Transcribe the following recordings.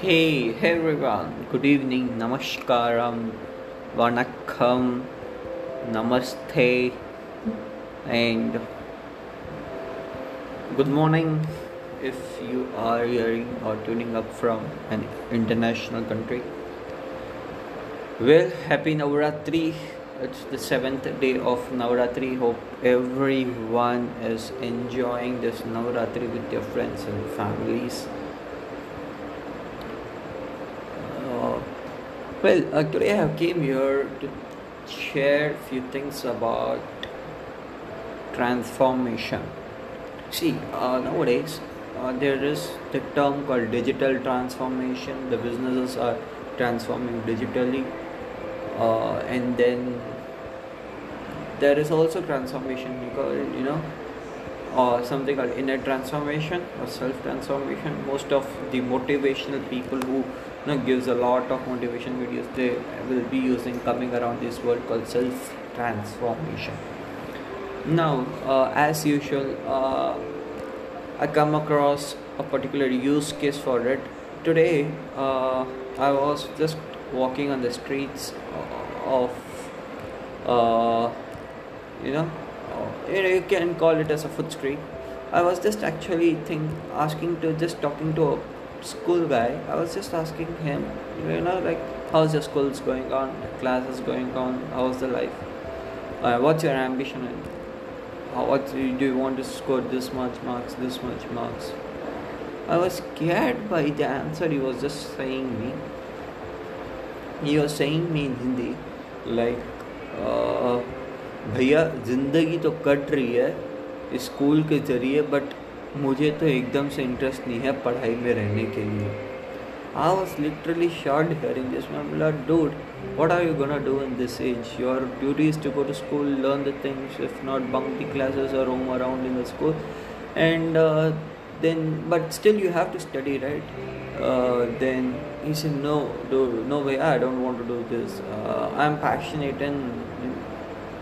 Hey, hey everyone. Good evening. Namaskaram. Vanakkam. Namaste. And good morning if you are hearing or tuning up from an international country. Well, happy Navaratri. It's the seventh day of Navaratri. Hope everyone is enjoying this Navaratri with your friends and families. Uh, well, uh, today I have came here to share few things about transformation. See, uh, nowadays uh, there is the term called digital transformation. The businesses are transforming digitally, uh, and then there is also transformation because you know or something called inner transformation or self transformation most of the motivational people who you know gives a lot of motivation videos they will be using coming around this word called self transformation now uh, as usual uh, i come across a particular use case for it. Today uh, i was just walking on the streets of uh, you know you know you can call it as a foot street. I was just actually think asking to just talking to a school guy. I was just asking him you know like how's your school's going on? Classes going on? How's the life? Uh, what's your ambition and how, what do you, do you want to score this much marks this much marks? I was scared by the answer he was just saying me you are saying me in Hindi like भैया, ज़िंदगी तो cut रही है school के ज़रिए but मुझे तो एकदम से इंटरेस्ट नहीं है पढ़ाई में रहने के लिए। I was literally short hearing this मैं बोला dude what are you gonna do in this age your duty is to go to school learn the things if not bunk the classes और roam around in the school and then but still you have to study right? Uh, then he said no dude no way i don't want to do this. Uh, i'm passionate and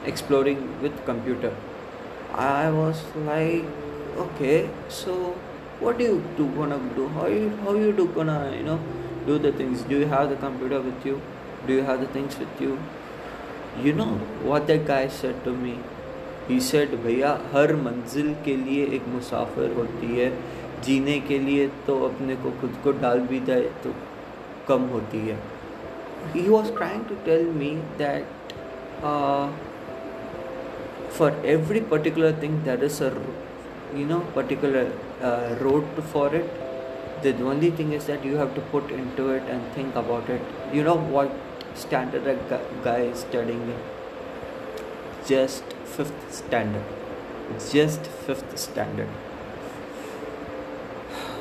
exploring with computer. I was like okay so what do you do gonna do? How you how you do gonna you know do the things? Do you have the computer with you? Do you have the things with you? You know what that guy said to me he said भैया, हर मंजिल के लिए एक मुसाफिर होती है। जीने के लिए तो अपने को खुद को डाल भी जाए तो कम होती है। He was trying to tell me that for every particular thing that is a you know particular road for it the only thing is that you have to put in to it and think about it you know what standard guy studying just fifth standard. It's just fifth standard.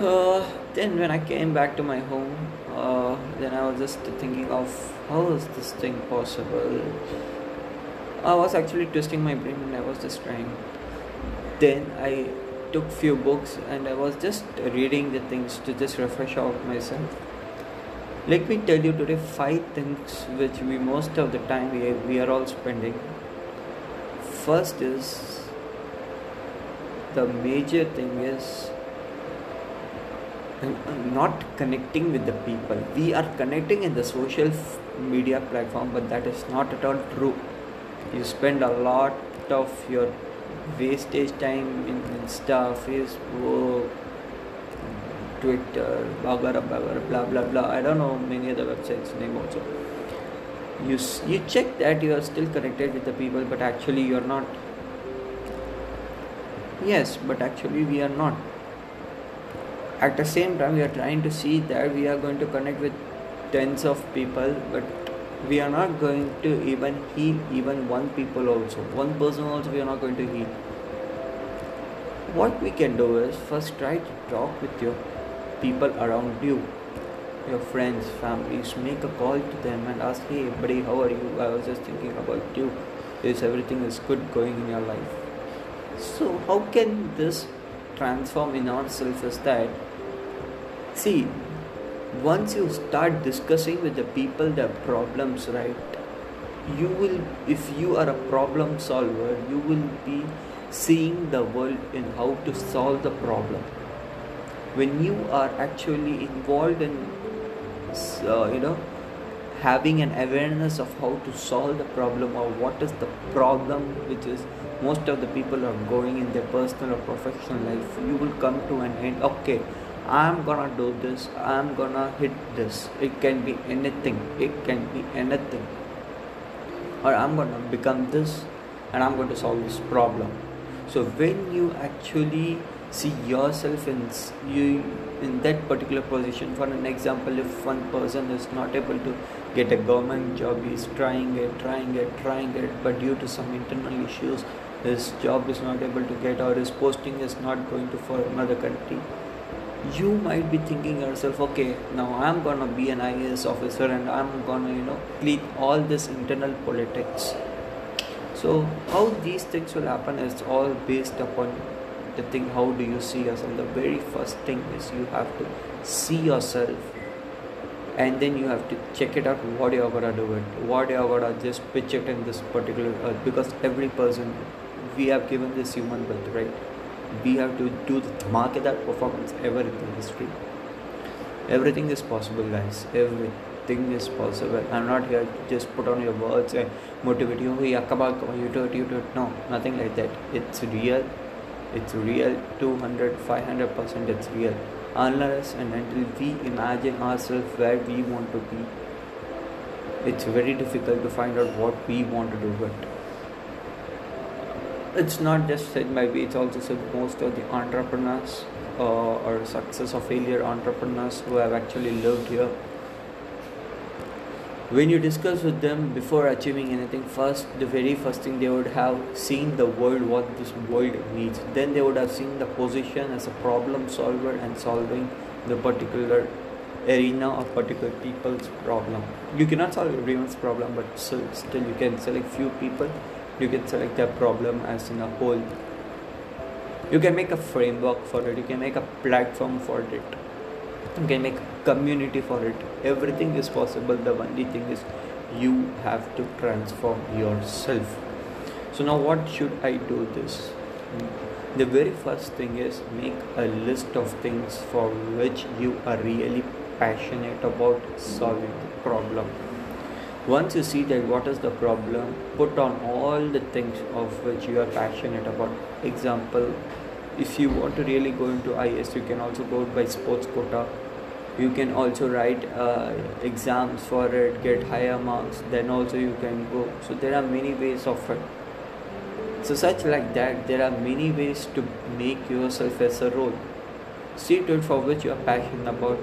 Uh, then when i came back to my home uh, then i was just thinking of how is this thing possible? I was actually twisting my brain and i was just trying. Then i took few books and i was just reading the things to just refresh out myself. Let me tell you today five things which we most of the time we, we are all spending first is the major thing is not connecting with the people. We are connecting in the social media platform but that is not at all true. You spend a lot of your wastage time in insta facebook twitter bagara bagara blah blah blah. I don't know many other websites name also you you check that you are still connected with the people but actually you are not. Yes but actually we are not. At the same time we are trying to see that we are going to connect with tens of people but we are not going to even heal even one people also. One person also we are not going to heal. What we can do is first try to talk with your people around you your friends families make a call to them and ask hey buddy how are you? I was just thinking about you. Is everything is good going in your life? So how can this transform in ourselves is that see once you start discussing with the people their problems right you will if you are a problem solver you will be seeing the world in how to solve the problem. When you are actually involved in uh, you know having an awareness of how to solve the problem or what is the problem which is most of the people are going in their personal or professional life you will come to an end. Okay i'm gonna do this i'm gonna hit this. It can be anything it can be anything. Or i'm gonna become this and i'm going to solve this problem. So when you actually see yourself in you in that particular position. For an example if one person is not able to get a government job he's trying it trying it trying it but due to some internal issues his job is not able to get or his posting is not going to for another country you might be thinking yourself okay now i'm gonna be an ias officer and i'm gonna you know clean all this internal politics. So how these things will happen is all based upon the thing how do you see yourself? The very first thing is you have to see yourself. And then you have to check it out what you're gonna do it. What you're gonna just pitch it in this particular uh, because every person we have given this human birth right? We have to do the that performance ever in the history. Everything is possible guys. Everything is possible. I'm not here to just put on your words and motivate you yeah, come you do it you do it. No nothing like that. It's real it's real. 200 500% it's real. Unless and until we imagine ourselves where we want to be it's very difficult to find out what we want to do but it's not just said by me it's also said most of the entrepreneurs uh, or success or failure entrepreneurs who have actually lived here when you discuss with them before achieving anything first the very first thing they would have seen the world what this world needs. Then they would have seen the position as a problem solver and solving the particular arena of particular people's problem. You cannot solve everyone's problem but still, still you can select few people. You can select their problem as in a whole. You can make a framework for it. You can make a platform for it you can make community for it. Everything is possible the only thing is you have to transform yourself. So now what should i do this? The very first thing is make a list of things for which you are really passionate about solving the problem. Once you see that what is the problem put on all the things of which you are passionate about. Example if you want to really go into IS, you can also go by sports quota. You can also write uh, exams for it, get higher marks. Then also you can go. So there are many ways of it. So such like that, there are many ways to make yourself as a role. See to it for which you are passionate about.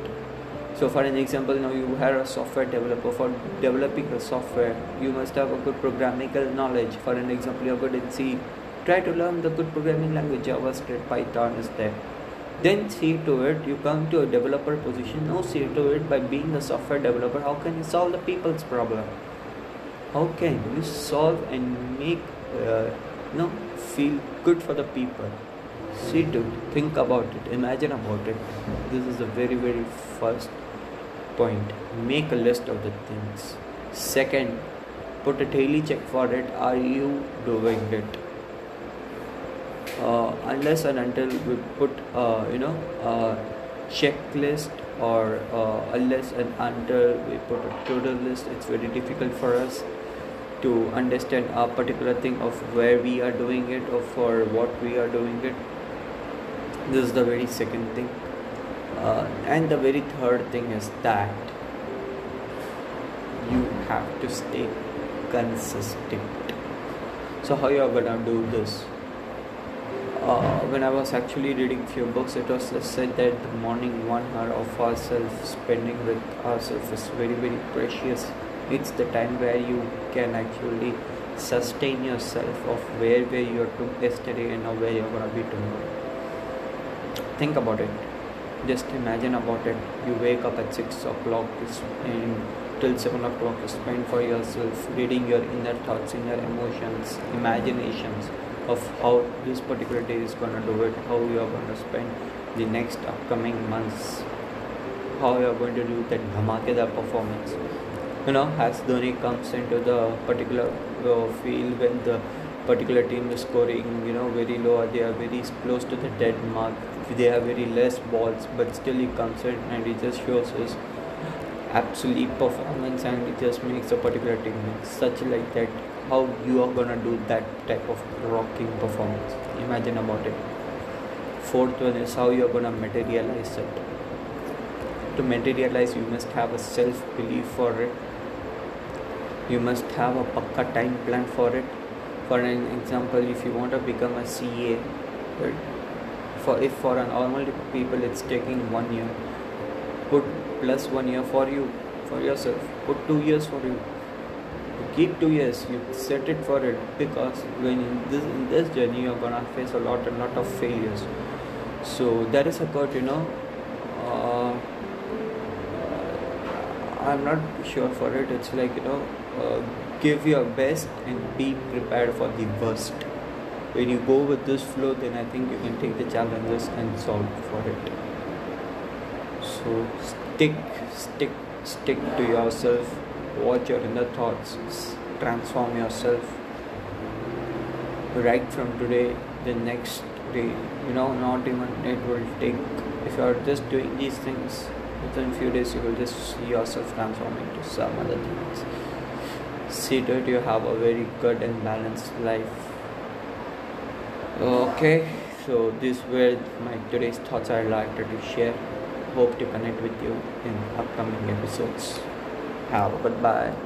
So for an example, now you are a software developer. For developing a software, you must have a good programming knowledge. For an example, you are good in C try to learn the good programming language javascript python is there then see to it you come to a developer position now see to it by being a software developer. How can you solve the people's problem? How can you solve and make uh, you know feel good for the people? See to it. Think about it. Imagine about it. This is the very very first point. Make a list of the things. Second put a daily check for it. Are you doing it uh, unless and until we put uh, you know a checklist or uh, unless and until we put a to-do list it's very difficult for us to understand a particular thing of where we are doing it or for what we are doing it. This is the very second thing. Uh, and the very third thing is that you have to stay consistent. So how you are gonna do this uh, when I was actually reading few books, it was said that the morning one hour of ourselves spending with ourselves is very very precious. It's the time where you can actually sustain yourself of where where you are yesterday and now where you're gonna be tomorrow. Think about it. Just imagine about it. You wake up at six o'clock and till seven o'clock you spend for yourself, reading your inner thoughts, inner emotions, imaginations of how this particular day is gonna do it, how you are gonna spend the next upcoming months, how you are going to do that dhamakedar performance. You know, as Dhoni comes into the particular uh, field when the particular team is scoring you know very low or they are very close to the dead mark they have very less balls but still he comes in and he just shows his absolute performance and he just makes a particular team such like that how you are gonna do that type of rocking performance. Imagine about it. Fourth one is how you're gonna materialize it. To materialize you must have a self belief for it. You must have a pakka time plan for it. For an example if you want to become a ca for if for an normal people it's taking one year. Put plus one year for you for yourself. Put two years for you you keep two years you set it for it because when in this in this journey you're gonna face a lot and lot of failures so that is quote you know uh, i'm not sure for it it's like you know uh, give your best and be prepared for the worst. When you go with this flow, then I think you can take the challenges and solve for it. So stick, stick, stick to yourself. Watch your inner thoughts. Transform yourself. Right from today, the next day, you know, not even it will take. If you are just doing these things, within few days you will just see yourself transforming to some other things see that you have a very good and balanced life okay so these were my today's thoughts i like to share hope to connect with you in upcoming episodes a goodbye